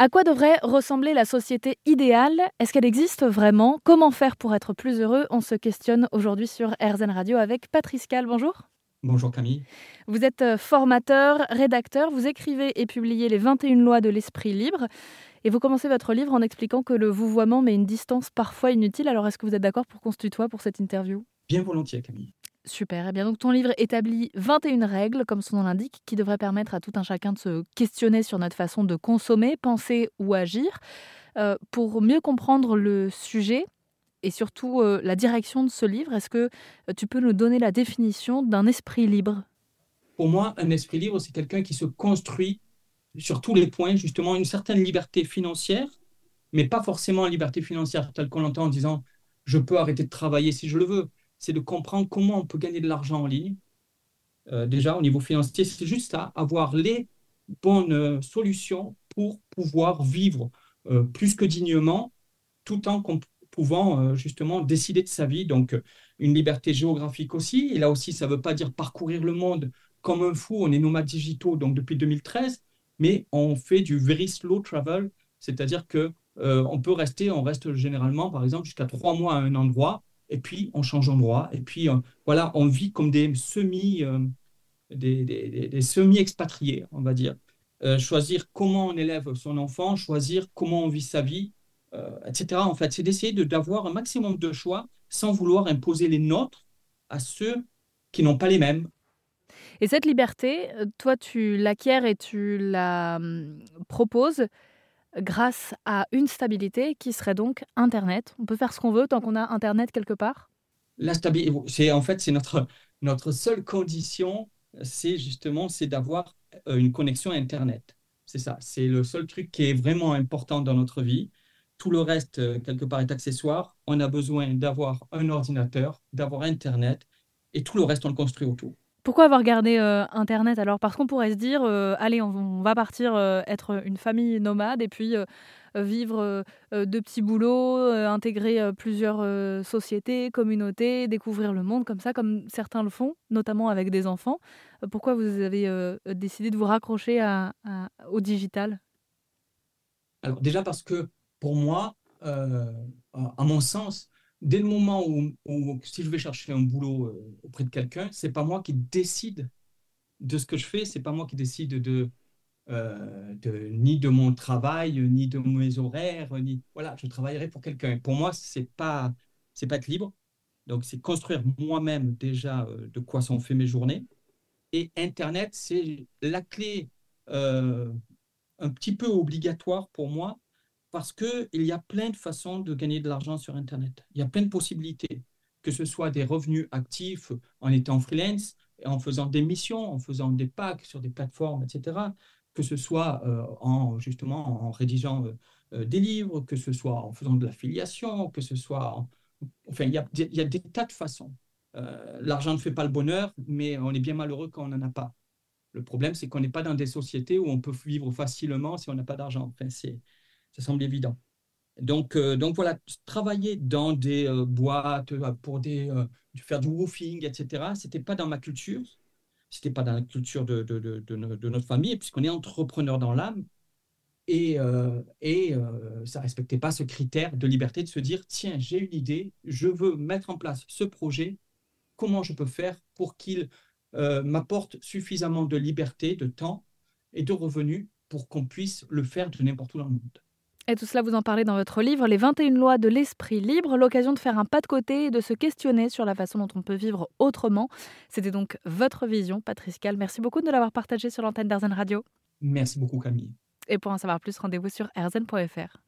À quoi devrait ressembler la société idéale? Est-ce qu'elle existe vraiment? Comment faire pour être plus heureux? On se questionne aujourd'hui sur RZN Radio avec Patrice Cal. Bonjour. Bonjour Camille. Vous êtes euh, formateur, rédacteur, vous écrivez et publiez les 21 lois de l'esprit libre. Et vous commencez votre livre en expliquant que le vouvoiement met une distance parfois inutile. Alors est-ce que vous êtes d'accord pour qu'on se tutoie pour cette interview? Bien volontiers Camille. Super. Eh bien donc ton livre établit 21 règles, comme son nom l'indique, qui devraient permettre à tout un chacun de se questionner sur notre façon de consommer, penser ou agir. Euh, pour mieux comprendre le sujet et surtout euh, la direction de ce livre, est-ce que euh, tu peux nous donner la définition d'un esprit libre? Pour moi, un esprit libre, c'est quelqu'un qui se construit sur tous les points, justement, une certaine liberté financière, mais pas forcément liberté financière telle qu'on l'entend en disant je peux arrêter de travailler si je le veux c'est de comprendre comment on peut gagner de l'argent en ligne. Euh, déjà, au niveau financier, c'est juste ça, avoir les bonnes euh, solutions pour pouvoir vivre euh, plus que dignement, tout en pouvant justement décider de sa vie. Donc, une liberté géographique aussi. Et là aussi, ça ne veut pas dire parcourir le monde comme un fou. On est nomades digitaux donc depuis 2013, mais on fait du very slow travel, c'est-à-dire que on peut rester, on reste généralement, par exemple, jusqu'à trois mois à un endroit et puis on change d'endroit, et puis euh, voilà, on vit comme des semi, euh, des, semi-expatriés, on va dire. Euh, choisir comment on élève son enfant, choisir comment on vit sa vie, etc. En fait, c'est d'essayer d'avoir un maximum de choix sans vouloir imposer les nôtres à ceux qui n'ont pas les mêmes. Et cette liberté, toi, tu l'acquiers et tu la hum, proposes grâce à une stabilité qui serait donc Internet. On peut faire ce qu'on veut tant qu'on a Internet quelque part? La stabilité, c'est en fait c'est notre notre seule condition, c'est justement c'est d'avoir euh, une connexion Internet. C'est ça, c'est le seul truc qui est vraiment important dans notre vie. Tout le reste, euh, quelque part, est accessoire. On a besoin d'avoir un ordinateur, d'avoir Internet, et tout le reste, on le construit autour. Pourquoi avoir gardé euh, Internet alors? Parce qu'on pourrait se dire, euh, allez, on, va partir euh, être une famille nomade et puis vivre de petits boulots, intégrer plusieurs sociétés, communautés, découvrir le monde comme ça, comme certains le font, notamment avec des enfants. pourquoi vous avez décidé de vous raccrocher au digital? Alors déjà parce que pour moi, à mon sens, dès le moment où, si je vais chercher un boulot euh, auprès de quelqu'un, c'est pas moi qui décide de ce que je fais, c'est pas moi qui décide de, euh, de, ni de mon travail, ni de mes horaires, ni voilà, je travaillerai pour quelqu'un. Pour moi, c'est pas c'est pas être libre. Donc c'est construire moi-même déjà euh, de quoi sont fait mes journées. Et Internet, c'est la clé un petit peu obligatoire pour moi parce qu'il y a plein de façons de gagner de l'argent sur Internet. Il y a plein de possibilités, que ce soit des revenus actifs en étant freelance, en faisant des missions, en faisant des packs sur des plateformes, etc., que ce soit euh, en, justement en rédigeant euh, euh, des livres, que ce soit en faisant de l'affiliation, que ce soit... Enfin, il y, a, des tas de façons. L'argent ne fait pas le bonheur, mais on est bien malheureux quand on n'en a pas. Le problème, c'est qu'on n'est pas dans des sociétés où on peut vivre facilement si on n'a pas d'argent. Enfin, c'est ça semble évident. Donc, euh, donc voilà, travailler dans des euh, boîtes euh, pour des, faire du woofing, etc., ce n'était pas dans ma culture, ce n'était pas dans la culture de, notre famille, puisqu'on est entrepreneur dans l'âme. Et, et ça ne respectait pas ce critère de liberté de se dire, tiens, j'ai une idée, je veux mettre en place ce projet, comment je peux faire pour qu'il m'apporte suffisamment de liberté, de temps et de revenus pour qu'on puisse le faire de n'importe où dans le monde. Et tout cela, vous en parlez dans votre livre, Les 21 lois de l'esprit libre, l'occasion de faire un pas de côté et de se questionner sur la façon dont on peut vivre autrement. C'était donc votre vision, Patrice Cal. Merci beaucoup de l'avoir partagé sur l'antenne d'Arzen Radio. Merci beaucoup, Camille. Et pour en savoir plus, rendez-vous sur erzen.fr.